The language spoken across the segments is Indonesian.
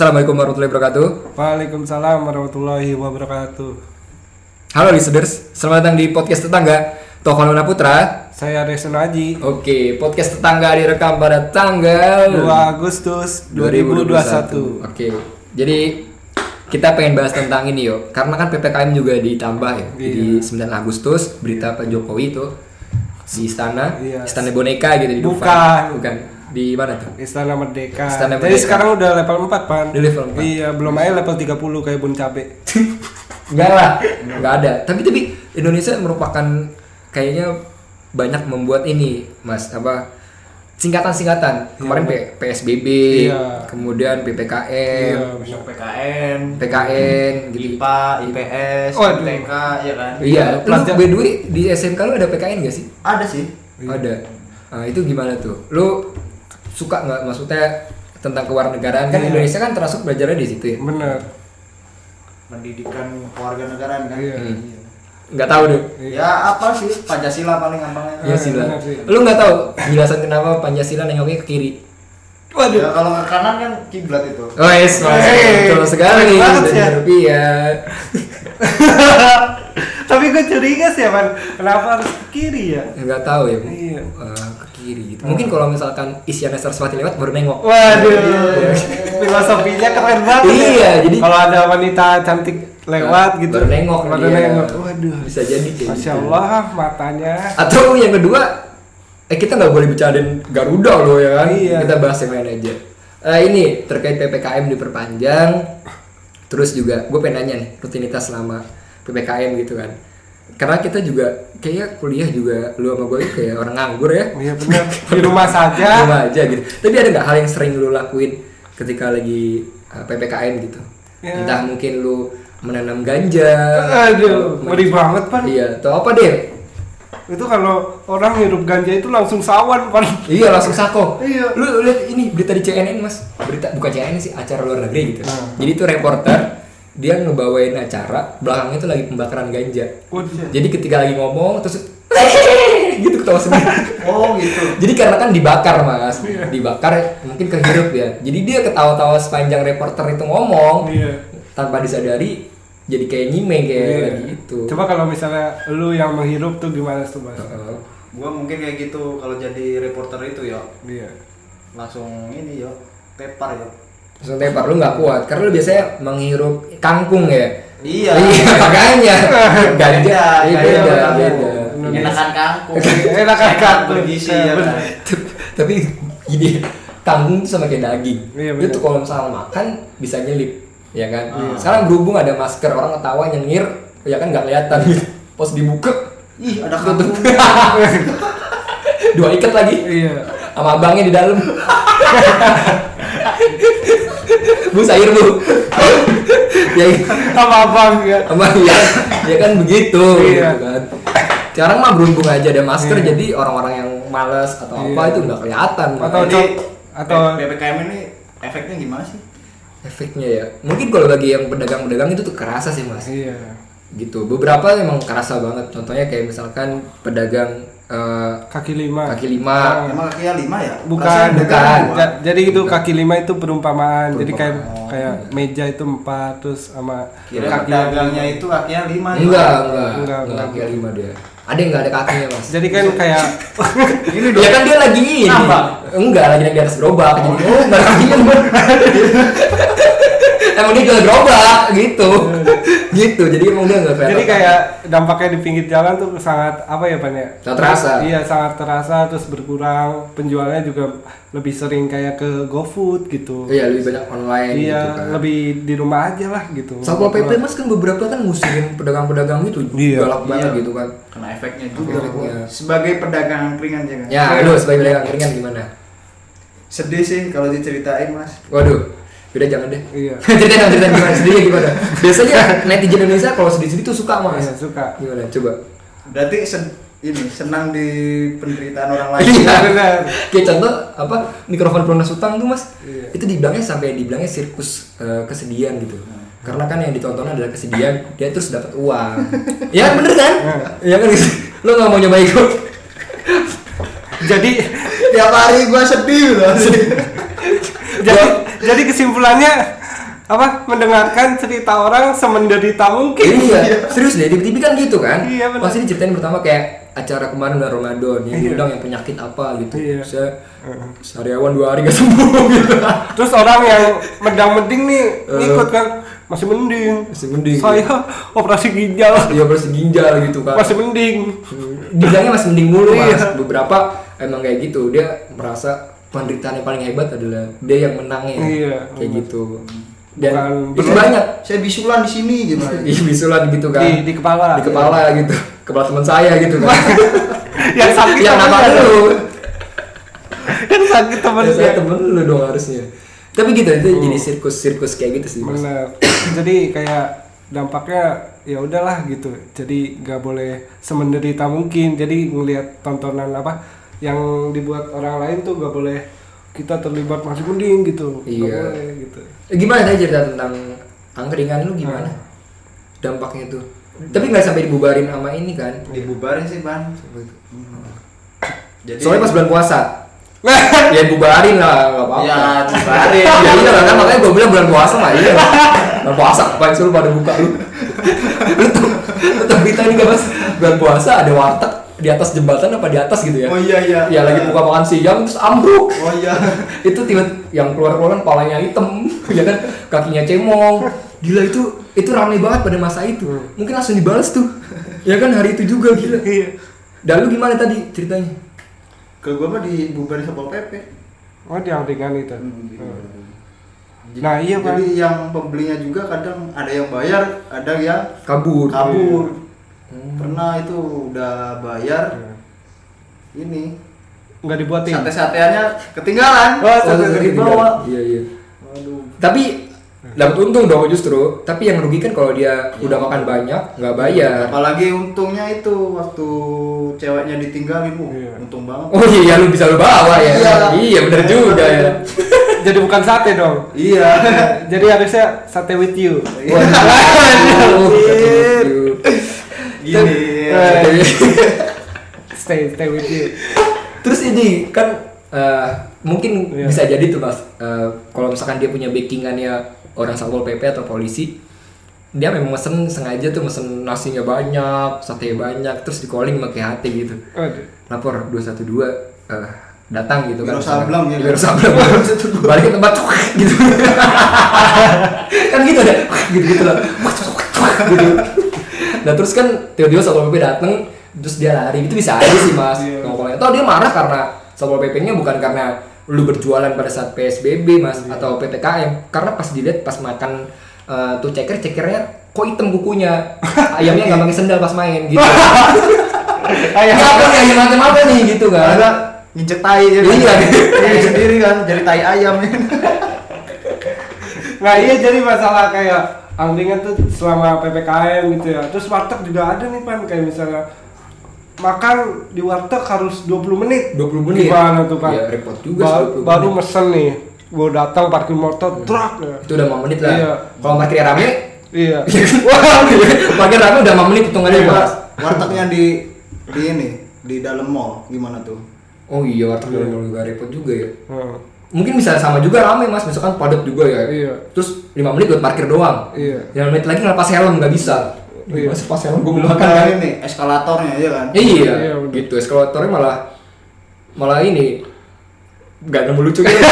Assalamualaikum warahmatullahi wabarakatuh. Waalaikumsalam warahmatullahi wabarakatuh. Halo listeners, selamat datang di podcast tetangga Tovan Luna Putra. Saya Reson Aji. Oke, podcast tetangga direkam pada tanggal 2 Agustus 2021. Oke, jadi kita pengen bahas tentang ini yuk, karena kan ppkm juga ditambah ya. Jadi 9 Agustus berita Pak Jokowi itu di istana, Iya. istana boneka gitu di Dufan. Bukan. Di mana tuh? Istana Merdeka. Istana Jadi Merdeka. sekarang udah level 4, Pan. Di level 4. Iya, belum aja level 30 kayak Bun Cabe. Enggak lah, enggak ada. Tapi tapi Indonesia merupakan kayaknya banyak membuat ini, Mas, apa singkatan-singkatan. Kemarin P- PSBB, Iya. kemudian PPKM, Iya. Masuk PKN, PKN gitu. IPA, IPS, Waduh. TK, ya kan? Iya, lu Pelajar- by the way di SMK lu ada PKN gak sih? Ada sih. Iya. Ada. Nah, itu gimana tuh? Lu suka nggak maksudnya tentang kewarganegaraan kan Iya. Indonesia kan termasuk belajarnya di situ ya? Bener. Pendidikan kewarganegaraan kan. Iya. Hmm. Nggak tahu deh. Ya apa sih Pancasila paling gampangnya. Ya Eh, sila. Lu nggak tahu penjelasan kenapa Pancasila nengoknya ke kiri? Waduh. Ya, kalau ke kanan kan kiblat itu. Oh yes, betul sekali. Dan ya. rupiah. Tapi gue curiga sih, Pan. Kenapa harus ke kiri ya? Nggak tahu ya. Iya. eh, ke kiri gitu. Mungkin kalau misalkan Isyana Saraswati lewat baru nengok. Waduh. Filosofinya keren banget. ya. Iya, jadi- kalau ada wanita cantik lewat gitu. Baru nengok. Baru iya. nengok. Waduh. Bisa jadi kayak Masya gitu. Allah matanya. Atau yang kedua, eh kita nggak boleh bicarain Garuda loh ya kan? Iya. Kita bahas yang lain aja. Eh, ini terkait ppkm diperpanjang. Terus juga gue pengen nanya nih rutinitas selama ppkm gitu kan. Karena kita juga kayak kuliah juga lu sama gue kayak orang nganggur ya. Iya benar. Di rumah Di saja. rumah aja gitu. Tapi ada nggak hal yang sering lu lakuin ketika lagi uh, ppkm gitu? Ya. Entah mungkin lu menanam ganja. Aduh, ngeri banget, Pan. Iya, atau apa deh? Itu kalau orang hirup ganja itu langsung sawan, Pan. Iya langsung sako. Iya. Lu lihat ini berita di CNN mas. Berita bukan CNN sih acara luar negeri gitu. Hmm. Jadi itu reporter dia ngebawain acara belakangnya itu lagi pembakaran ganja. Waduh. Jadi ketika lagi ngomong terus gitu ketawa sendiri. Oh gitu. Jadi karena kan dibakar mas, Iya. dibakar mungkin kehirup ya. Jadi dia ketawa-tawa sepanjang reporter itu ngomong Iya. tanpa disadari jadi kayak nyimeng kayak Iya. lagi itu. Coba kalau misalnya lu yang menghirup tuh gimana tuh, Mas? Heeh. Gua mungkin kayak gitu kalau jadi reporter itu ya Iya. langsung ini yo tepar yo. Langsung tepar lu nggak kuat karena lu biasanya menghirup kangkung ya. Iya. Iya makanya ganja Beda, iya, beda beda. beda. Enakan kangkung. Enakan kangkung. bergizi ya kan. Tapi gini kangkung tuh sama kayak daging. Iya, Itu kalau misalnya makan bisa nyelip, ya kan. Iya. Sekarang berhubung ada masker orang ketawa nyengir, ya kan nggak kelihatan gitu. Pas dibuka Ih, ada tutup. kangkung. Dua ikat lagi Iya. sama abangnya di dalam. Bu sayur bu. ya Sama abang ya. sama ya, ya kan begitu Iya. gitu kan. Sekarang mah berhubung aja ada masker Iya. jadi orang-orang yang malas atau Iya. apa itu nggak kelihatan. Atau Jadi, atau- PPKM ini efeknya gimana sih? efeknya ya. Mungkin kalau bagi yang pedagang-pedagang itu tuh kerasa sih mas. Iya. Gitu. Beberapa emang kerasa banget. Contohnya kayak misalkan pedagang eh, Kaki lima. kaki lima. Emang kakinya lima ya? Bukan, bukan. dua. Ja- jadi itu Bukan. kaki lima itu perumpamaan. Jadi kayak Perumpamaan. kayak meja itu empat terus sama Kira kaki pedagangnya itu kakinya lima. ya? Enggak, enggak, Enggak, enggak, enggak. kaki lima dia. Ada yang enggak ada kakinya mas. Jadi kan kayak Ini Ya kan dia lagi ini. Nambah? Enggak, lagi naik di atas gerobak. Jadi oh, enggak ada kakinya. emang dia gerobak gitu. gitu. Jadi emang dia enggak kelihatan. jadi kayak dampaknya di pinggir jalan tuh sangat apa ya pan ya? Sangat terasa. Iya sangat terasa terus berkurang penjualnya juga lebih sering kayak ke GoFood gitu. Iya, lebih banyak online Iya gitu kan. lebih di rumah aja lah gitu. Satpol PP Mas kan beberapa kan ngusirin pedagang-pedagang itu Iya. galak banget Iya. gitu kan. Kena efeknya juga. Efeknya. Sebagai pedagang angkringan jangan. Ya, lu sebagai pedagang ringan gimana? Sedih sih kalau diceritain mas. Waduh, udah jangan deh. Iya. ceritain dong, ceritain gimana sedihnya gimana? Biasanya netizen Indonesia kalau sedih-sedih tuh suka mas. Iya, suka. Gimana? Coba. Berarti sen- ini senang di penderitaan orang lain. Iya. benar. Kayak contoh apa mikrofon pelunas utang tuh mas, Iya. itu dibilangnya sampai dibilangnya sirkus eh, kesedihan gitu. Karena kan yang ditonton adalah kesedihan, dia terus dapat uang. ya kan bener kan? Ya kan lo nggak mau nyoba ikut? Jadi Tiap hari gua sedih loh. jadi jadi kesimpulannya apa mendengarkan cerita orang semenderita mungkin. iya serius deh TV kan gitu kan Iya, benar. pasti diceritain pertama kayak acara kemarin bulan Ramadan yang Iya. diundang yang penyakit apa gitu Iya. saya sariawan dua hari gak sembuh gitu Terus orang yang medang-meding nih ikut kan masih mending. masih mending Saya operasi ginjal iya operasi ginjal gitu kan masih mending. dibilangnya masih mending mulu mas Iya. beberapa emang kayak gitu dia merasa penderitaan yang paling hebat adalah dia yang menangnya Iya, kayak benar. gitu dan Bukan itu banyak Saya bisulan di sini gitu. Iya bisulan gitu kan Di- di kepala. di kepala gitu kepala teman saya gitu kan yang sakit yang nama lu Yang sakit ya, temennya. saya temen lu dong harusnya tapi gitu itu Hmm. jadi sirkus sirkus kayak gitu sih mas Bener. Jadi kayak dampaknya ya udahlah gitu. Jadi nggak boleh semenderita mungkin. Jadi ngelihat tontonan apa yang dibuat orang lain tuh nggak boleh kita terlibat masih mending gitu. Iya. boleh gitu. Eh, gimana tadi cerita tentang angkringan lu gimana Hmm. dampaknya tuh tapi nggak sampai dibubarin sama ini kan Dibubarin sih ban. Jadi soalnya pas bulan puasa ya bubarin lah nggak apa-apa Ya, dibubarin. ya iya lah kan makanya gue bilang bulan puasa mah iya bulan puasa apa sih lu pada buka lu lu tuh lu tuh berita ini gak mas bulan puasa ada warteg di atas jembatan apa di atas gitu ya Oh iya iya. ya lagi buka makan siang terus ambruk Oh iya. itu tiba yang keluar keluaran palanya hitam ya kan kakinya cemong gila itu itu ramai banget pada masa itu mungkin langsung dibalas tuh ya kan hari itu juga gila Iya. dan lu gimana tadi ceritanya Ke gua mah dibubarin Satpol PP. Oh di angkringan itu. Hmm, Hmm. Nah, iya, Bang. Jadi yang pembelinya juga kadang ada yang bayar, ada yang kabur kabur. Pernah itu udah bayar Iya. ini Nggak dibuatin. sate-sateannya ketinggalan. Oh, Oh, sate- dibawa. iya iya Waduh. tapi dapat untung dong justru tapi yang rugikan kalau dia udah makan banyak nggak bayar Apalagi untungnya itu waktu ceweknya ditinggalin, uh, Iya. untung banget. oh iya lu bisa lu bawa ya Iya. iya bener juga ya Jadi bukan sate dong. Iya. Jadi harusnya sate with you. Waduh, Gini. Eh. Stay stay with you. Terus ini kan eh, mungkin Iya. bisa jadi tuh mas, eh, kalau misalkan dia punya backingannya orang satpol pp atau polisi, dia memang mesen sengaja tuh mesen nasinya banyak, sate banyak, terus di calling pakai hati gitu. Aduh. Lapor 212 eh, datang gitu kan. Sableng ya kan? Wiro Sableng. Balik ke tempat gitu. kan gitu ada gitu gitu lah. gitu. Nah terus kan tiba-tiba satpol pp datang terus dia lari itu bisa aja sih mas Iya. ngomongnya atau dia marah karena satpol pp-nya bukan karena lu berjualan pada saat psbb mas Iya. atau ppkm karena pas dilihat pas makan eh, tuh ceker cekernya kok hitam kukunya ayamnya nggak pakai sendal pas main gitu Ayam. ya apa nih ayam macam apa nih gitu kan Ada nginjek tai ya. kan? Iya. Tai sendiri kan, jadi tai ayam. Nah iya jadi masalah kayak angkringan tuh selama ppkm gitu ya. Terus warteg juga ada nih pan kayak misalnya makan di warteg harus 20 menit. 20 menit. Gimana tuh pan? Ya, repot juga Ba- sih 20 baru menit. mesen nih. Gue datang parkir motor, truk ya. itu udah 5 menit lah Iya. kalau parkir rame Iya. wah parkir rame udah 5 menit hitungannya mas wartegnya di di ini di dalam mall gimana tuh? oh iya warteg dalam mall juga repot juga ya Hmm. mungkin bisa sama juga rame mas misalkan padat juga ya Iya. terus 5 menit buat parkir doang Iya. 5 menit lagi ngelepas helm nggak bisa Iya. Mas pas helm gue Belum makan kan ini eskalatornya ya kan? iya, Iya, bener. gitu eskalatornya malah malah ini nggak nemu lucu gitu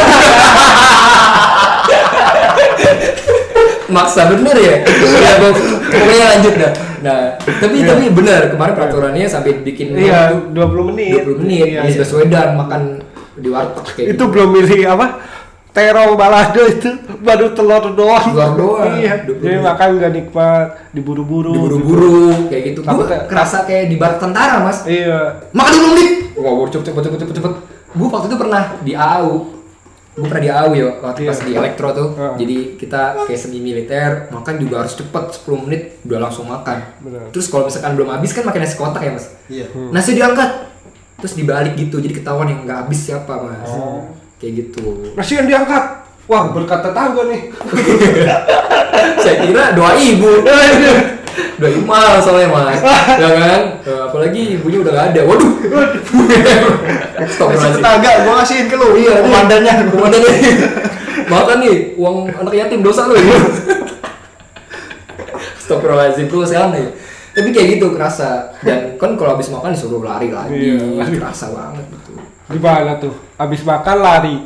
maksa bener ya ya gua- pokoknya lanjut dah nah tapi tapi bener kemarin peraturannya sampai bikin Iya, 20 menit. 20 menit Iya, Anies iya. Baswedan makan di warteg kayak Itu gitu. belum milih apa? Terong balado itu baru telur doang. Telur doang. Iya. 20 Jadi makan gak nikmat, diburu-buru. diburu-buru kayak gitu gue ya? kerasa kayak di bar tentara mas Iya. makan dulu menit wah gue cepet cepet cepet cepet cepet gue waktu itu pernah di AU gue pernah di AU ya waktu Iya. pas di elektro tuh Heeh. jadi kita kayak semi militer makan juga harus cepet 10 menit udah langsung makan Benar. terus kalau misalkan belum habis kan makan nasi kotak ya mas Iya. nasi diangkat terus dibalik gitu jadi ketahuan yang nggak habis siapa mas Oh. Kayak gitu. Nasi yang diangkat. Wah, berkat tetangga nih. saya kira doa ibu. Doa ibu mahal soalnya mas. Ya kan? Eh, apalagi ibunya udah gak ada. Waduh. Stop Masih tetangga, gua ngasihin ke lu. Iya, komandannya. komandannya. Makan nih uang anak yatim dosa lu ya. Astagfirullahaladzim tuh sekarang nih tapi kayak gitu kerasa. Dan kan kalau habis makan disuruh lari lagi. Iya. kerasa banget gitu Gimana tuh? Abis makan lari.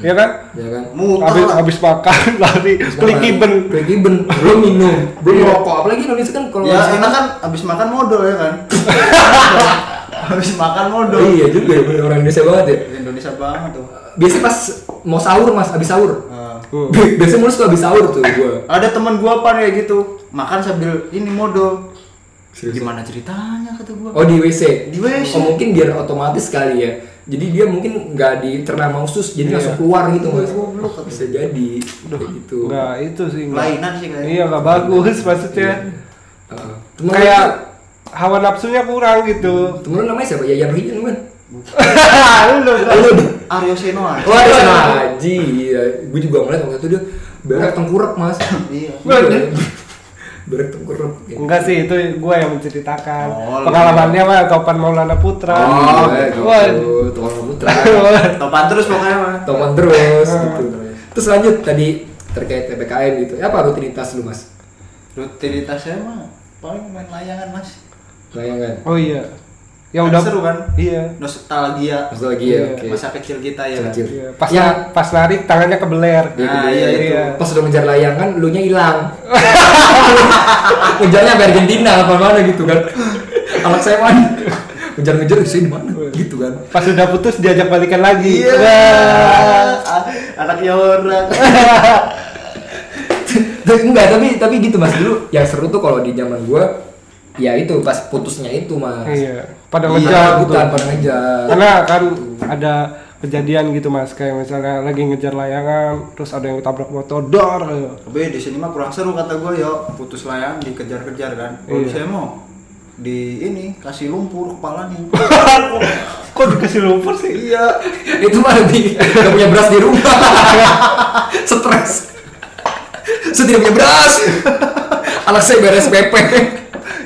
Ya kan? ya kan Muter Abis, lah. abis makan lari. Klik. Kelikiben belum minum belum Iya. rokok apalagi Indonesia kan kalau Ya enak kan abis makan modal ya kan. abis makan modal. Oh, iya juga ya, orang Indonesia banget ya Indonesia banget tuh. biasanya pas mau sahur mas habis sahur Hmm. biasanya mulus tuh habis sahur tuh gua ada teman gua apa kayak gitu makan sambil ini modal. Serius? Gimana ceritanya kata gua? Oh di WC. Di WC. Oh mungkin biar otomatis kali ya. Jadi dia mungkin nggak diterima usus, jadi Iya. langsung keluar gitu mas. Goblok, kata. Bisa jadi kayak gitu. Enggak, itu sih. nggak. Kelainan sih kayaknya. Iya, nggak bagus maksudnya. Uh, temen Kayak lu- hawa nafsunya kurang gitu. temen lu namanya siapa? Yayan Ruhian kan? Lu Lu Aryo Senoa. Oh ada sana Haji. Iya. Gue juga ngeliat waktu itu dia berak tengkurap mas. Iya. berak tengkurap. Enggak sih, itu gua yang menceritakan. Oh, Pengalamannya mah Topan Maulana Putra. Oh, Wah. Putra. Topan terus pokoknya mah. Topan terus gitu. Terus lanjut tadi terkait PPKM gitu. Apa rutinitas lu mas? Rutinitasnya mah paling main layangan mas. Layangan. Oh iya. Ya Kan udah seru kan? Iya. Nostalgia ya. Iya. Oke. masa kecil kita ya. kan? Kecil. Iya, Pas Ya. pas narik tangannya kebeler. Nah, iya itu. Iya. Pas udah ngejar layangan, lu nya hilang. Ngejarnya Argentina apa mana gitu kan. Anak saya mana? Ngejar-ngejar saya di mana? Gitu kan. Pas udah putus diajak balikan lagi. Iya. Wah. Ah, Anaknya orang. Enggak, tapi tapi gitu Mas dulu yang seru tuh kalau di zaman gua ya itu pas putusnya itu Mas. Iya. Pada Iya, ngejar gitu. bukan pada ngejar. Karena kan ada kejadian gitu mas kayak misalnya lagi ngejar layangan terus ada yang tabrak motor dor Tapi di sini mah kurang seru kata gue yo, putus layangan dikejar-kejar kan. Kalau Iya. saya mau di ini kasih lumpur kepalanya. kok dikasih lumpur sih iya. itu mah lebih gak punya beras di rumah. Stres. Saya tidak punya beras. Anak saya beres PP.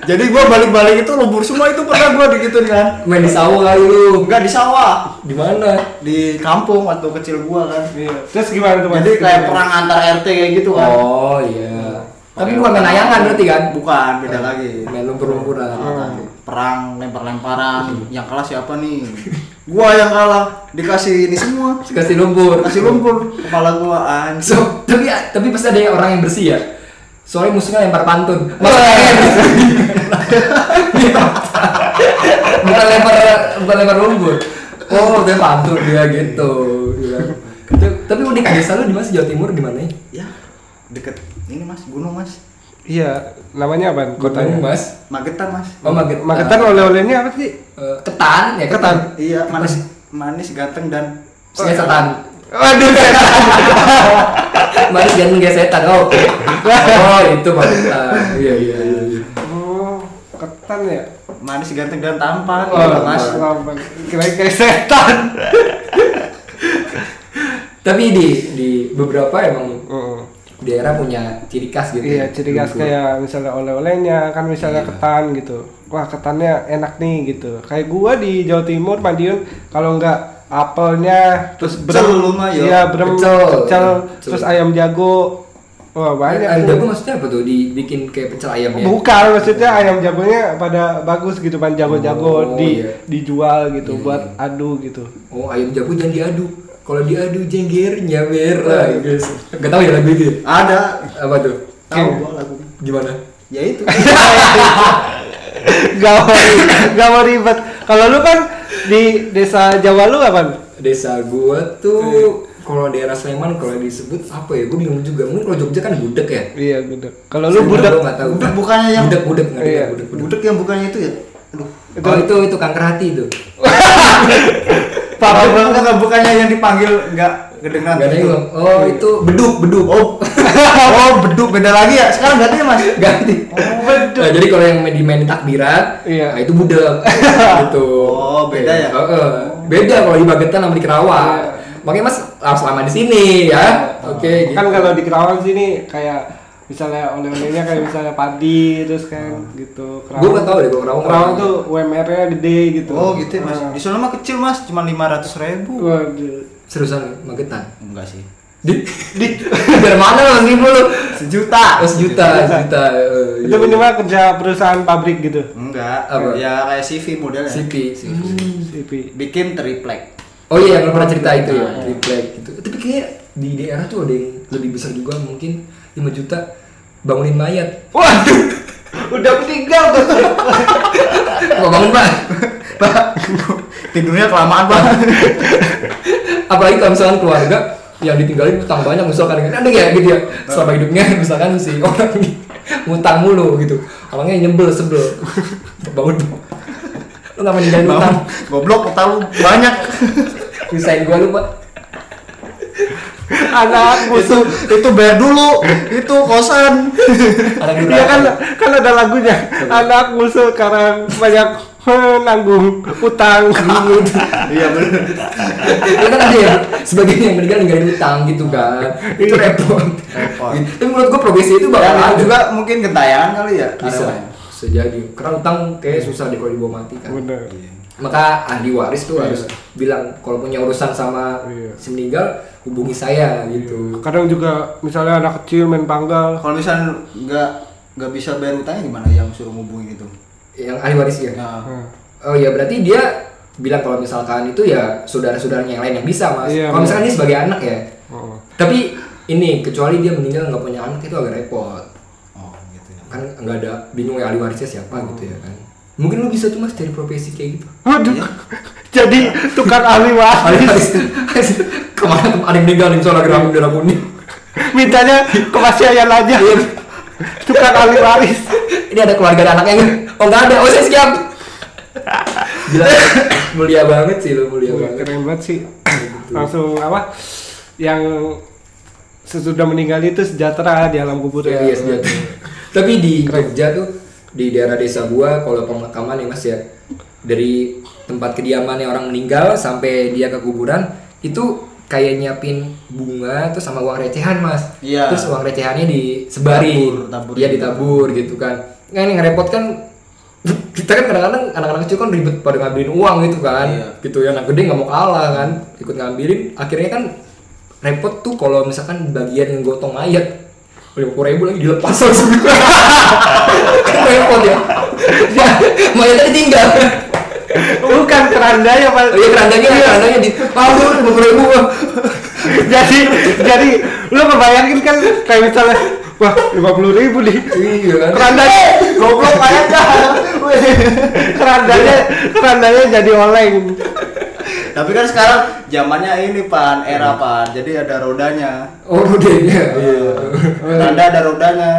Jadi gua balik-balik itu lumpur semua itu pernah gua digituin kan. Main di sawah kali lu. Enggak di sawah, Di mana? di kampung waktu kecil gua kan. iya. terus gimana tuh Jadi kayak perang antar RT kayak gitu kan. Oh iya. Tapi bukan main layangan berarti kan? Bukan, beda lagi. Main lumpur-lumpuran. Perang lempar-lemparan. Yang kalah siapa nih? Gua yang kalah. Dikasih ini semua. Kasih lumpur. Kasih lumpur kepala gua anjir. So, tapi tapi pasti ada yang orang yang bersih ya. Soalnya musuhnya lempar pantun. Air. bukan lempar bukan lempar lumpur. Oh, dia pantun dia gitu. Iya. Tapi- unik desa lu di mana? Jawa Timur di mana ya? Ya, deket ini mas, gunung mas. iya namanya apa Kotanya kotanya Mas. Magetan mas. Oh, Magetan. Magetan oleh-olehnya apa sih Eh, ketan ya ketan. Iya, manis, manis, ganteng dan Saya setan. waduh Manis ganteng kayak setan. Oh, oke. Oh, itu Magetan. Iya, iya, iya. iya. oh ketan ya manis, ganteng dan tampan. oh, gitu, mas. mas kira kayak setan Tapi di di beberapa emang. Daerah punya ciri khas gitu. Iya, ciri khas Lumpur. kayak misalnya oleh-olehnya kan misalnya Iya. ketan gitu. Wah, ketannya enak nih gitu. Kayak gua di Jawa Timur Madiun kalau nggak apelnya terus yo. Iya, brem Pecel. pecel, terus ayam jago. Wah, banyak. Ayam jago maksudnya apa tuh? Dibikin kayak pecel ayam ya? Bukan, maksudnya ayam jagonya pada bagus gitu kan Oh, jago-jago di iya. dijual gitu Iya, buat iya. adu gitu. Oh ayam jago jangan diadu. Kalau diadu jenggernya merah, guys. Gak tau ya lagu itu? ya? Ada. Apa tuh? Tahu gua lagu. Gimana? Ya itu. gak mau gak mau ribet. Kalau lu kan di desa Jawa lu apa? Desa gua tuh kalau daerah Sleman kalau disebut apa ya? Gue bingung juga. Mungkin kalau Jogja kan budek ya. Iya, budak. Kalau lu tahu. Budek bukannya yang- budek budek nggak Iya. iya. budek budek. Budek yang bukannya itu ya? Aduh. Oh itu itu kanker hati itu. Parah banget enggak bukannya yang dipanggil enggak kedengeran. Gak ada gitu. yang Oh itu beduk beduk. Oh. oh, beduk beda lagi ya. Sekarang ganti ya, Mas. ganti. Nah, jadi kalau yang main dimainin takbiran, Iya. nah itu budek gitu. Oh, beda ya? Heeh. beda kalau di Magetan sama di Kerawang. Iya. Makanya Mas harus lama di sini ya. Oke, kan gitu. kalau di Kerawang sini kayak misalnya oleh-olehnya kayak misalnya padi terus kan gitu Gua nggak tahu deh kalau Kerawang. Kerawang tuh UMR-nya gede gitu Oh, gitu ya, Mas. Nah. Di sana mah kecil, Mas. Cuma 500 ribu. Waduh. seriusan Magetan. Enggak sih. di di dari mana lo seribu lu Sejuta. oh, sejuta sejuta eh, itu iya. minimal kerja perusahaan pabrik gitu Enggak. Apa? Ya kayak CV modelnya. CV CV CV Bikin triplek. oh iya yang lo pernah cerita itu ya Nah, iya. triplek gitu tapi kayak di daerah tuh ada yang lebih besar juga mungkin 5 juta. Bangunin mayat waduh. Udah meninggal tuh mau bangun pak? Pak, tidurnya kelamaan, Pak. apalagi kalau misalkan keluarga yang ditinggalin utang banyak misalkan kan ada ya gitu ya selama hidupnya misalkan si orang ini ngutang mulu gitu. Orangnya nyebel sebel. Bangun lu nggak meninggalin utang? Goblok, utang lu banyak. misain gua lu pak anak itu itu bayar dulu. Itu kosan. Iya kan kan ada lagunya anak musuh sekarang banyak eh, nanggung utang Iya benar. ya kan ada ya sebagian yang meninggal ninggalin utang gitu kan itu repot Repot. tapi menurut gua progresi itu bakal Ya, itu juga mungkin gentayangan kali ya. bisa karyawannya. bisa jadi karena utang kayak susah deh kalau dibawa mati kan bener maka ahli waris tuh Iya. harus bilang kalau punya urusan sama Iya. si meninggal hubungi saya gitu kadang juga misalnya anak kecil main panggal Kalau misalnya nggak nggak bisa bayar utangnya gimana yang suruh ngubungin itu? yang ahli waris ya Nah, Hmm. oh ya berarti dia bilang kalau misalkan itu ya saudara-saudaranya yang lain yang bisa mas Iya, kalau misalkan bener. dia sebagai anak ya Oh. tapi ini kecuali dia meninggal nggak punya anak itu agak repot oh gitu ya. kan nggak ada bingung ya ahli warisnya siapa gitu ya kan mungkin lu bisa tuh mas cari profesi kayak gitu. Waduh, jadi tukang ahli ahli waris. Ke mana tuh ada yang meninggal nih soal lagi rambut darah kuning. Mintanya ke pasien aja tukang ahli waris. Ini ada keluarga dan anaknya nggak? oh nggak ada. Oh saya siap. Gila. Mulia banget sih lo mulia Wih, banget. keren banget sih. Langsung apa? Yang sesudah meninggal itu sejahtera di alam kubur. Ya, ya iya sejati. tapi di Jogja tuh di daerah desa gua kalau pemakaman ya mas ya. Dari tempat kediamannya orang meninggal sampai dia ke kuburan itu kayak nyiapin bunga terus sama uang recehan mas. Iya. terus uang recehannya disebarin. Tabur, tabur. ya ditabur gitu kan. Nah ini ngerepot kan kita kan kadang-kadang anak-anak kecil kan ribet pada ngambilin uang gitu kan. Iya. gitu ya anak gede nggak mau kalah kan ikut ngambilin. Akhirnya kan repot tuh kalau misalkan bagian yang gotong mayat lima puluh ribu lagi dilepas langsung kan repot ya. Ya mayatnya ditinggal. Bukan kerandanya pak. Oh iya kerandanya kerandanya di ah lima puluh ribu jadi jadi lu kebayangin kan kayak misalnya wah lima puluh ribu nih. Iya kan? Kerandanya Goblok kayaknya. kerandanya kerandanya jadi oleng Tapi kan sekarang zamannya ini pan, era pan. Jadi ada rodanya. oh rodenya iya Tanda ada rodanya.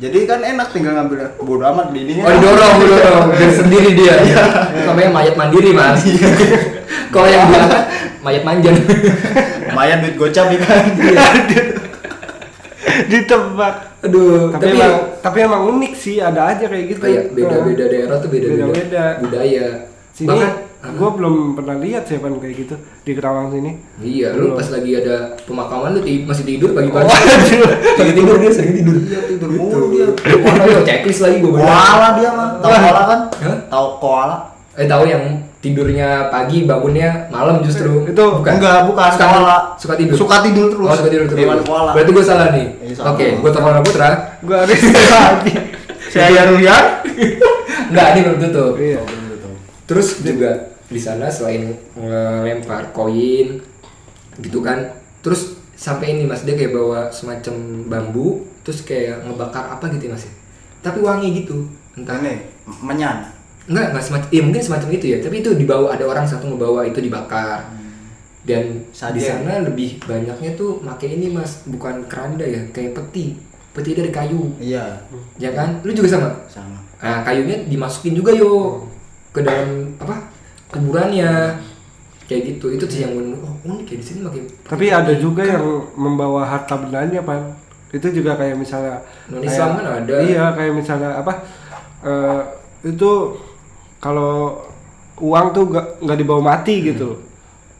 Jadi kan enak tinggal ngambil bodo amat di ini. Oh didorong, didorong, biar sendiri dia. Namanya mayat mandiri mas. Kalau yang diangkat mayat manjan. Lumayan duit gocap ya kan. ditebak Aduh, tapi, tapi, emang tapi emang unik sih ada aja kayak gitu kayak beda-beda daerah tuh beda-beda Beda-beda. budaya. sini Bahkan, gue belum pernah lihat sih pan kayak gitu di Kerawang sini iya, lu Belum. pas lagi ada pemakaman lu ti- masih tidur pagi-pagi. Waduh. Lagi tidur dia sering tidur. Iya tidur Gitu. mulu dia. Checklist lagi gue Koala dia mah. Tahu koala kan? Hah? Tahu koala? Eh tahu yang tidurnya pagi bangunnya malam justru. Itu Enggak, bukan Suka, koala. suka tidur. Suka tidur terus. Oh, suka tidur terus. Hewan koala. Berarti gue salah nih. Iya, salah. Oke, gue telepon Putra. gue harus lagi Saya Ruyan. Enggak, ini belum tutup. iya Terus juga di sana selain ngelempar koin gitu kan, terus sampai ini mas dia kayak bawa semacam bambu, terus kayak ngebakar apa gitu ya mas ya. Tapi wangi gitu, entah Ini menyan. enggak enggak semacam, iya mungkin semacam itu ya. Tapi itu dibawa ada orang satu ngebawa itu dibakar. Dan di Sajen. sana lebih banyaknya tuh pakai ini mas, bukan keranda ya, kayak peti, peti dari kayu, Iya, ya kan? Lu juga sama? sama. Nah, kayunya dimasukin juga yo ke dalam apa kuburannya kayak gitu. Itu sih yang menurut oh unik ya di sini makin tapi ada juga yang membawa harta bendanya pan. Itu juga kayak misalnya Non Islam kan ada. iya kayak misalnya apa eh, itu kalau uang tuh gak, nggak dibawa mati gitu.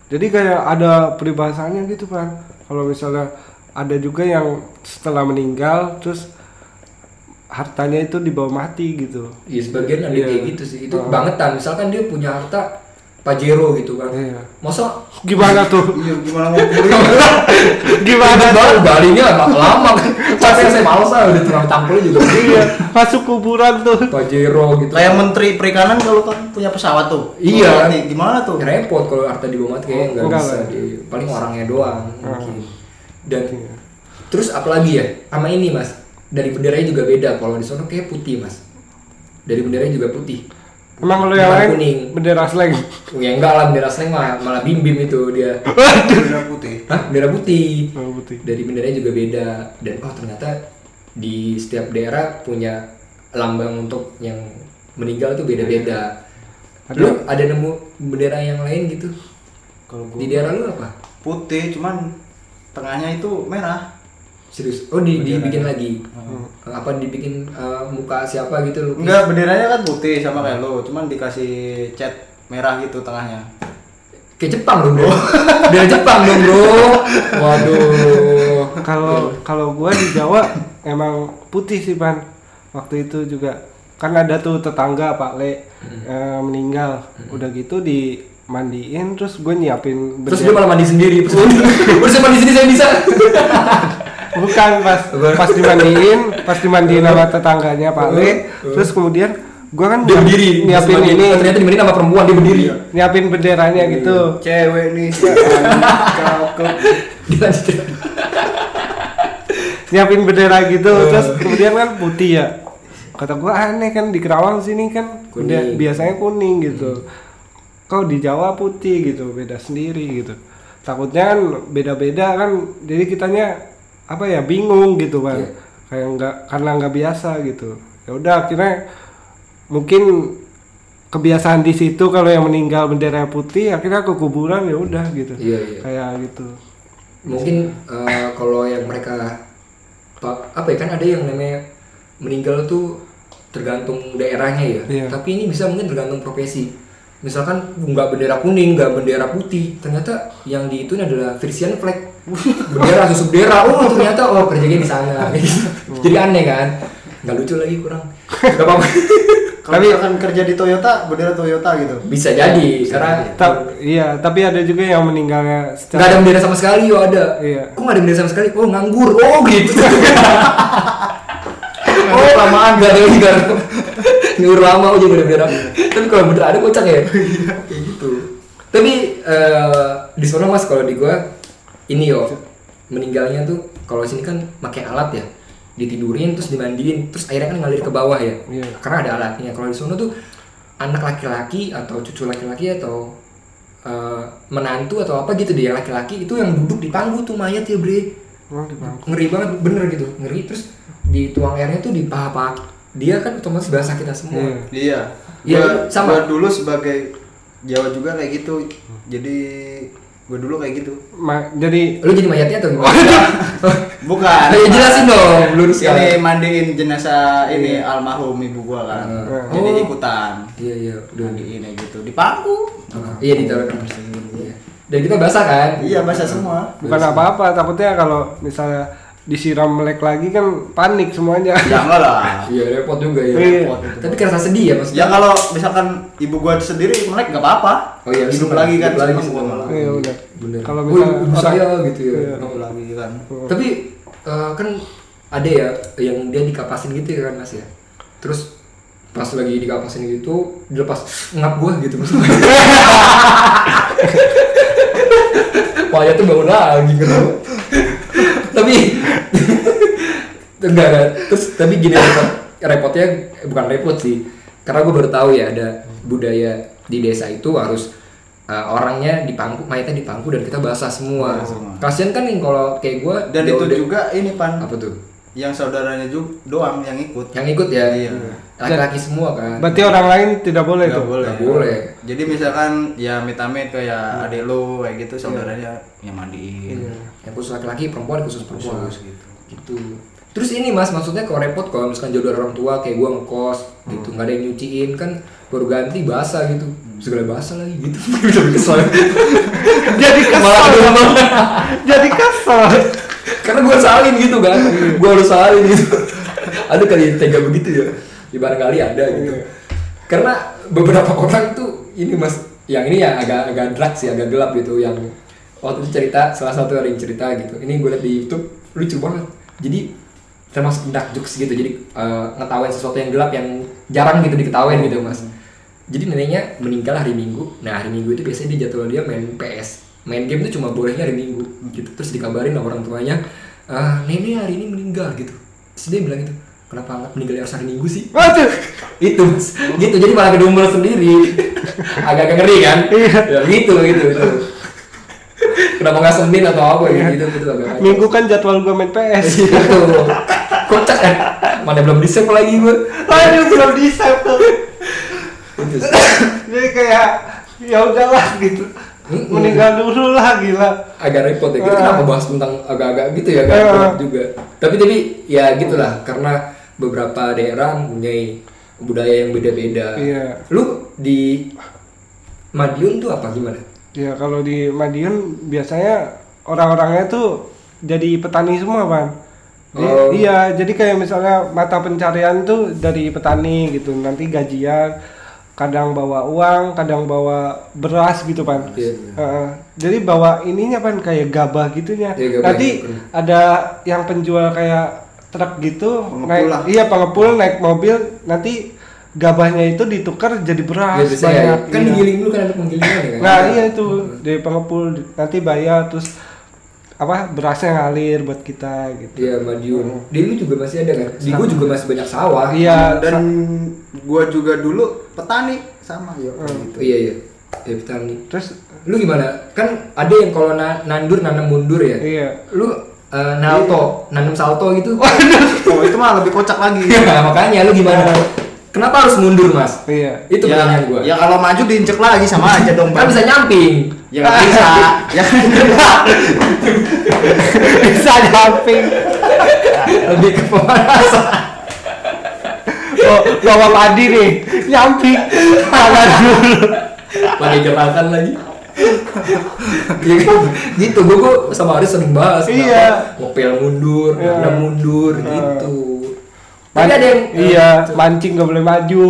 Jadi kayak ada peribahasannya gitu kan kalau misalnya ada juga yang setelah meninggal terus hartanya itu dibawa mati gitu. Ya sebagian ada Iya. kayak gitu sih. Itu Oh. bangetan. Misalkan dia punya harta Pajero gitu kan. Iya. masa Gimana tuh? iya gimana mau kuliah Gimana baru galinya lama lama kan. Capek saya males lah udah terang tampilnya juga. Iya, masuk kuburan tuh. Pajero gitu. Kayak menteri perikanan kalau kan punya pesawat tuh. Iya. Nanti gimana tuh? Repot kalau Arta dibawa mati kayaknya nggak Enggak bisa di paling orangnya doang mungkin. Dan Iya. terus apalagi ya? Sama ini mas. Dari benderanya juga beda. Kalau di sana kayak putih mas. Dari benderanya juga putih Emang kalau yang lain kuning. bendera slang. ya enggak lah bendera slang mah malah bim bim itu dia. Bendera putih. Hah? bendera putih. Oh, putih. dari benderanya juga beda. Dan oh ternyata di setiap daerah punya lambang untuk yang meninggal tuh beda-beda. Ada- lu ada nemu bendera yang lain gitu? Kalau di gua daerah lu apa? Putih cuman tengahnya itu merah serius. Oh di, Bendera. dibikin lagi? Hmm. apa dibikin uh, muka siapa gitu lu enggak benderanya kan putih sama kayak lo cuman dikasih cat merah gitu tengahnya. Kayak Jepang dong bro. Dari Jepang dong bro. Waduh. Kalau kalau gua di Jawa emang putih sih pan. Waktu itu juga. Kan ada tuh tetangga Pak Le eh, meninggal. Udah gitu dimandiin terus gue nyiapin terus dia bendera- malah mandi sendiri terus saya mandi sini saya bisa bukan pas pas dimandiin pas dimandiin sama tetangganya Pak Le terus kemudian gua kan dia berdiri nyiapin ini. Ternyata dimandiin sama perempuan dia berdiri. Nyiapin benderanya gitu. Cewek nih. Cakep lanjut nyiapin bendera gitu terus kemudian kan putih ya. Kata gua aneh kan di Kerawang sini kan Kuning. biasanya kuning gitu. Kau di Jawa putih gitu beda sendiri gitu. Takutnya kan beda-beda kan jadi kitanya apa ya bingung gitu bang Iya. kayak nggak karena nggak biasa gitu. Ya udah akhirnya mungkin kebiasaan di situ kalau yang meninggal bendera putih akhirnya ke kuburan ya udah gitu. Iya iya. Kayak gitu. Mungkin eh, kalau yang mereka pa- apa ya kan ada yang namanya meninggal tuh tergantung daerahnya ya. Iya. tapi ini bisa mungkin tergantung profesi. Misalkan nggak bendera kuning nggak bendera putih ternyata yang di itu adalah Frisian flag bendera susu bendera. Oh ternyata oh kerjanya di sana. Jadi aneh kan? Nggak lucu lagi kurang. Nggak apa-apa. Kalau misalkan kerja di Toyota bendera Toyota gitu. Bisa jadi karena Ta- iya tapi ada juga yang meninggalnya nggak secara ada bendera sama sekali yo ada. Iya. kok nggak ada bendera sama sekali? Oh nganggur. Oh gitu. Oh kelamaan. Gak ada kan Ngurus lama aja bendera bendera. Tapi kalau bener ada kocak ya? Kayak gitu. Tapi eh, di sana mas kalau di gua Ini yo Meninggalnya tuh Kalau sini kan pakai alat ya. Ditidurin terus dimandiin Terus airnya kan ngalir ke bawah ya. Iya. Karena ada alatnya. Kalau di sana tuh Anak laki-laki atau cucu laki-laki atau eh, Menantu atau apa gitu deh Yang laki-laki itu yang duduk di pangku tuh mayat ya bre. Oh, di bangku. ngeri banget bener gitu ngeri. Terus dituang airnya tuh di paha-paha dia kan otomatis basah kita semua. Iya. iya Gua- sama. gua dulu sebagai Jawa juga kayak gitu. Jadi gue dulu kayak gitu. Ma- jadi lu jadi mayatnya gimana bukan. Ya jelasin dong lurus ini kan. mandiin jenazah ini almarhum ibu gua kan. Hmm. jadi Oh. ikutan. Iya iya. Udah mandiin kayak gitu. Di pangku iya ditaruh iya. Dan kita basah kan? Iya basah semua. Bukan apa-apa takutnya kalau misalnya disiram melek lagi kan panik semuanya. Ya enggak lah. Iya repot juga ya. Iya. repot itu. tapi kerasa sedih ya maksudnya. Ya kalau misalkan ibu gua sendiri melek nggak apa-apa. Oh iya, hidup lagi kan Hidup lagi, seneng. malah. Iya udah bener. Kalau Wih, misalnya ibu saya gitu ya Iya. hidup lagi kan. Tapi eh, kan ada ya yang dia dikapasin gitu ya kan mas ya. Terus pas lagi dikapasin gitu dilepas ngap gua gitu. Paya tuh bangun lagi gitu. Tapi enggak enggak. Terus tapi gini repot repotnya bukan repot sih. Karena gue baru tahu ya ada budaya di desa itu harus eh, orangnya dipangku mayatnya dipangku dan kita basah semua Basah semua. kasian kan nih kalau kayak gue dan itu juga ini pan apa tuh yang saudaranya juga doang yang ikut yang ikut ya Iya. laki-laki semua kan berarti orang lain tidak boleh Nggak tuh boleh. Nggak boleh. Jadi misalkan ya amit-amit kayak adek lo kayak gitu saudaranya yang mandiin. Iya. yang khusus laki-laki perempuan khusus perempuan Khusus gitu. Gitu. Terus ini mas maksudnya kalau repot kalau misalkan jodoh orang tua kayak gua ngekos gitu nggak ada yang nyuciin kan baru ganti basah gitu. Segala basah lagi gitu. Bisa kesel. Jadi kesel jadi kesel. Karena gua salin gitu kan. Gua harus salin gitu. Ada kali yang tega begitu ya. Di barangkali ada gitu. Iya. karena beberapa orang tuh ini mas yang ini ya agak agak drag sih agak gelap gitu yang waktu itu cerita salah satu ada yang cerita gitu. Ini gue liat di YouTube lucu banget jadi termasuk dark jokes gitu jadi eh, ngetawain sesuatu yang gelap yang jarang gitu diketawain gitu mas. Jadi neneknya meninggal hari Minggu. Nah hari Minggu itu biasanya dia jadwal dia main PS main game itu cuma bolehnya hari Minggu gitu. Terus dikabarin sama orang tuanya ah nenek hari ini meninggal gitu. Terus dia bilang gitu kenapa meninggal harus hari Minggu sih? Waduh. itu Mas. gitu jadi malah kedumel sendiri. Agak-agak ngeri kan? Ya, gitu gitu gitu kenapa nggak senin atau apa gitu gitu, gitu kacau. Minggu kan jadwal gua main PS. gitu kocak kan mana belum di save lagi gue Aduh belum di save. Gitu. Jadi kayak ya udahlah gitu. Meninggal dulu lah gila. agak repot ya kita Ah. kenapa bahas tentang agak-agak gitu ya agak Ah. berat juga tapi tapi ya gitulah karena beberapa daerah mempunyai budaya yang beda-beda Iya. lu di Madiun tuh apa gimana Ya kalau di Madiun biasanya orang-orangnya tuh jadi petani semua bang. Oh. Iya, jadi kayak misalnya mata pencarian tuh dari petani gitu. Nanti gajian, kadang bawa uang, kadang bawa beras gitu pan. Iya. Heeh. jadi bawa ininya pan kayak gabah gitunya. Iya, gabah nanti ada yang penjual kayak truk gitu, Pengepul naik lah. iya pengepul naik mobil, nanti gabahnya itu ditukar jadi beras Ya, ya. banyak. kan iya. digiling dulu kan ada penggilingan ya kan Nah iya itu dari pengepul nanti bayar terus apa berasnya ngalir buat kita gitu. Iya Madiun. Di lu juga masih ada kan? Di gua juga masih banyak sawah. Iya dan gua juga dulu petani sama ya Hmm. Oh, iya iya. Ya petani. terus Lu gimana? Kan ada yang kalau na- nandur nanam mundur ya. iya Lu eh, nalto, nanam salto gitu. oh itu mah lebih kocak lagi Nah, makanya lu gimana? Kenapa harus mundur, Mas? iya Itu ya, pertanyaan gua. ya kalau maju diinjek lagi sama aja dong Kan bisa nyamping. ya nggak bisa ya bisa nyamping. Lebih ke pemanasan. Oh bawa padi nih nyamping tangan dulu. Pakai gerakan lagi. Iya gitu gua, gua sama Aris sering bahas kenapa Iya. ngopel mundur, Iya. mundur Iya. gitu. Tapi ada yang iya mancing nggak boleh maju.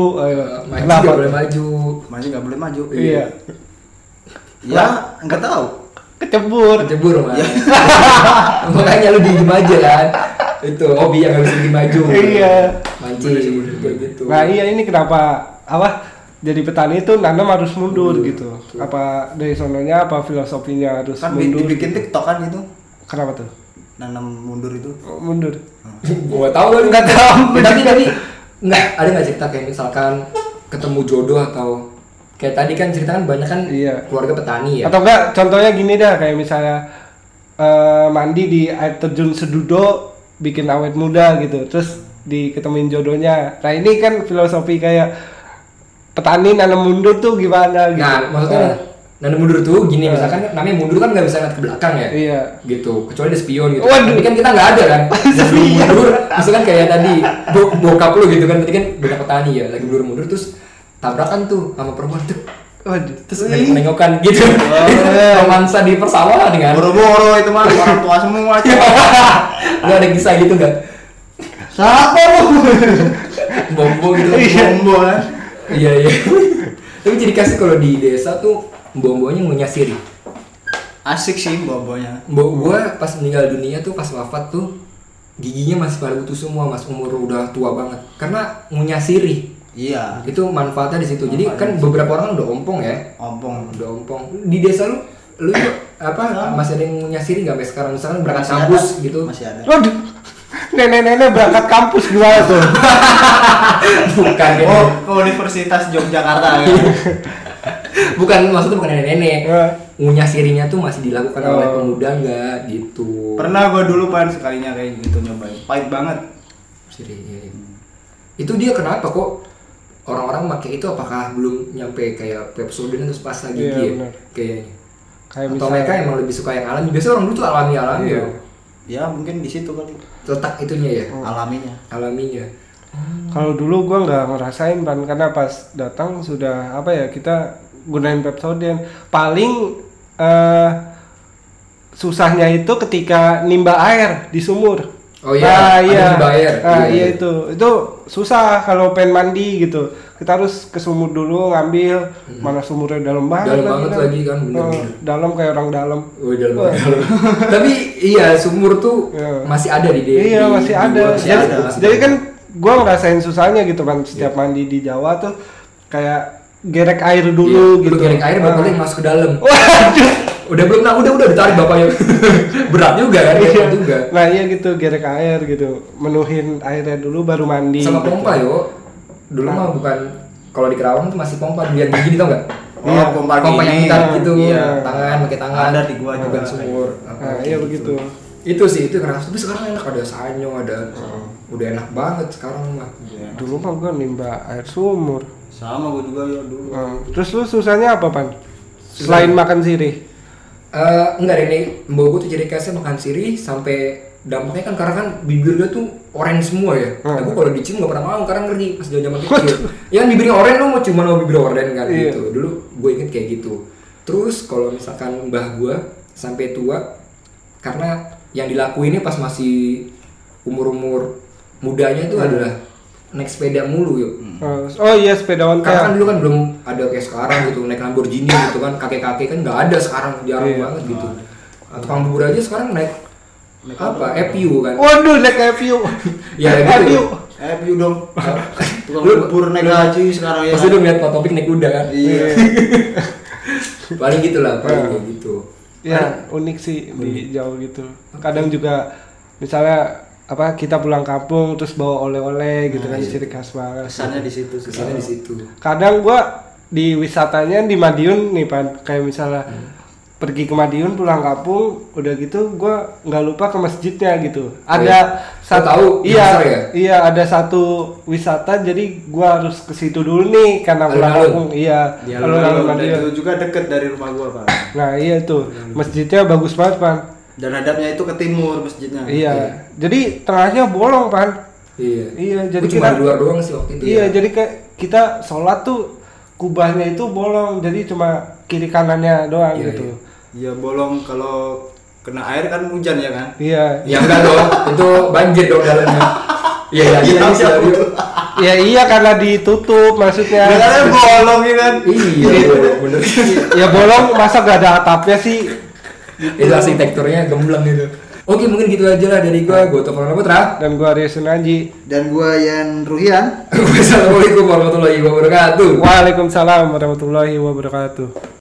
Maju Kenapa? nggak boleh maju. maju nggak boleh maju Iya ya nggak tahu kecebur. Kecebur mas. Iya. Makanya lu diem aja kan. Itu hobi yang harus diem maju. Iya. Mancing kayak gitu. Nah iya ini kenapa apa jadi petani itu nanam harus mundur Mundur, gitu. betul. Apa dari sononya apa filosofinya harus kan mundur? dibikin gitu. tiktok kan itu Kenapa tuh? Nanam mundur itu Oh, mundur. Gua tahu kan nggak tahu. tapi tapi nggak ada nggak cerita kayak misalkan ketemu jodoh atau kayak tadi kan cerita kan banyak kan Iya. keluarga petani ya. Atau enggak contohnya gini dah kayak misalnya eh, mandi di air terjun sedudo bikin awet muda gitu. Terus diketemuin jodohnya. Nah, ini kan filosofi kayak petani nanam mundur tuh gimana gitu. Nah maksudnya Eh, nanam mundur tuh gini Eh. misalkan namanya mundur kan nggak bisa ngeliat ke belakang ya. iya. gitu kecuali ada spion gitu. Waduh. tapi kan kita nggak ada kan. Lagi mundur misalkan kayak tadi bo- bokap lu gitu kan. Tadi kan banyak petani ya lagi mundur mundur terus tabrakan tuh sama perempuan tuh. Waduh. terus nengok nengokan gitu. Iya. romansa di persawahan kan. Boro-boro itu mah orang tua semua aja lu ada kisah gitu nggak? Siapa lu? Bombo gitu. Bombo kan. Iya iya. Tapi jadi kasih kalau di desa tuh bombonya ngunyasiri asik sih bobonya Mbok gua pas meninggal dunia tuh pas wafat tuh giginya masih pada utuh semua mas. Umur udah tua banget. Karena ngunyah sirih iya. Itu manfaatnya di situ. Jadi kan situ. beberapa orang udah ompong ya. Ompong. Udah ompong. Di desa lu lu juga apa Sama. masih ada yang ngunyah sirih nggak sampai sekarang misalkan berangkat Masih kampus ada. gitu. Masih ada. Waduh. Nenek-nenek berangkat kampus gimana tuh? bukan gitu. oh ke Universitas Yogyakarta ya bukan maksudnya bukan nenek-nenek. Eh, ngunyah sirihnya tuh masih dilakukan oleh Oh. pemuda nggak gitu. Pernah gua dulu pan sekalinya kayak gitu nyobain. Pahit banget. Sirihnya itu dia kenapa kok orang-orang pakai itu? Apakah belum nyampe kayak Pepsodent atau pasta gigi Iya, ya? kayaknya? Kayak atau misalnya mereka emang lebih suka yang alami? Biasanya orang dulu tuh alami alami Iya. ya? Ya mungkin di situ kali. Letak itunya ya? Hmm. alaminya. Alaminya. Kalau dulu gua nggak ngerasain ban karena pas datang sudah apa ya kita gunain Pepsodent. Paling eh, susahnya itu ketika nimba air di sumur. Oh iya, nah, iya. dibayar. Nah, Iya, iya, itu. Itu susah kalau pengen mandi gitu. Kita harus ke sumur dulu ngambil mana sumurnya dalam banget Hmm. Dalam banget lagi kan, bener, Oh, bener. dalam kayak orang dalam. Oh, dalam dalam. Tapi iya sumur tuh Iya. masih ada di di- iya, di- masih di ada. Masih jadi, ada, jadi kan gua ngerasain susahnya gitu kan Iya. setiap mandi di Jawa tuh kayak gerek air dulu Iya, gitu. Lu gerek air Ah. bapaknya masuk ke dalam. Waduh. Udah belum nah, udah udah ditarik bapaknya. Berat juga kan, Iya. berat juga. Nah iya gitu gerek air gitu, menuhin airnya dulu baru mandi. Sama gitu. pompa yo. Dulu mah bukan kalau di Kerawang tuh masih pompa biar gini tau nggak? Oh, Iya. pompa pompa yang kita gitu, Iya. tangan pakai tangan. Ada di gua juga. sumur. Nah, iya begitu. Itu sih itu keras. Tapi sekarang enak ada sanyo, ada Hmm. udah enak banget sekarang mah. Iya. Dulu mah gua nimba air sumur. Sama gua juga ya dulu. Nah, terus lu susahnya apa pan? Selain makan sirih. Eh enggak ini mbak gue tuh ciri khasnya makan sirih sampai dampaknya kan karena kan bibir dia tuh orange semua ya. Hmm. Aku kalau dicium nggak pernah mau karena ngeri pas zaman zaman kecil. ya kan bibirnya orange lo mau cuma mau bibir orange kan Iya. gitu. Dulu gue inget kayak gitu. Terus kalau misalkan mbah gue sampai tua karena yang dilakuinnya pas masih umur-umur mudanya itu Hmm. adalah naik sepeda mulu yuk. Oh, oh iya sepeda Karena kan ontel. dulu kan belum ada kayak sekarang gitu naik Lamborghini gitu kan kakek-kakek kan nggak ada sekarang jarang Iya. banget gitu. Nah, tukang bubur aja sekarang naik apa? EPU kan? Waduh naik FU. Ya gitu. FU. Eh, view dong. Tukang bubur naik haji sekarang ya. Pasti lu ngeliat Pak Topik naik kuda kan? Iya. Paling gitu lah, paling Iya. kayak gitu. Ya unik sih di Jawa gitu. Kadang juga misalnya apa kita pulang kampung terus bawa oleh-oleh gitu kan ciri khas banget. Kesannya di situ. Kesannya di situ. kadang gua di wisatanya di Madiun nih pan. Kayak misalnya pergi ke Madiun pulang kampung udah gitu gua nggak lupa ke masjidnya gitu. Ada Saya tahu, yang iya besar ya? iya ada satu wisata jadi gua harus ke situ dulu nih karena pulang kampung iya. Dan Madiun. Itu juga deket dari rumah gua, Pak. nah iya tuh. Masjidnya bagus banget pan Dan hadapnya itu ke timur masjidnya. iya jadi tengahnya bolong pan Iya. Iya, jadi Gua cuma kita- luar doang sih waktu itu. Iya, ya. jadi kayak kita sholat tuh kubahnya itu bolong, jadi cuma kiri kanannya doang Iya, gitu. Iya bolong kalau kena air kan hujan ya kan? Iya. Ya enggak dong, itu banjir dong dalamnya. Iya, iya, iya, Iya, iya, iya. Ya iya karena ditutup maksudnya. Katanya bolong ya kan? Iya, bener. ya bolong masa gak ada atapnya sih? Itu arsitekturnya gembleng gitu. Oke, mungkin gitu aja lah dari gua. Gua Tovan Putra. Dan gua Arya Sunaji. Dan gua Yan Ruhian. Wassalamualaikum warahmatullahi wabarakatuh. Waalaikumsalam warahmatullahi wabarakatuh.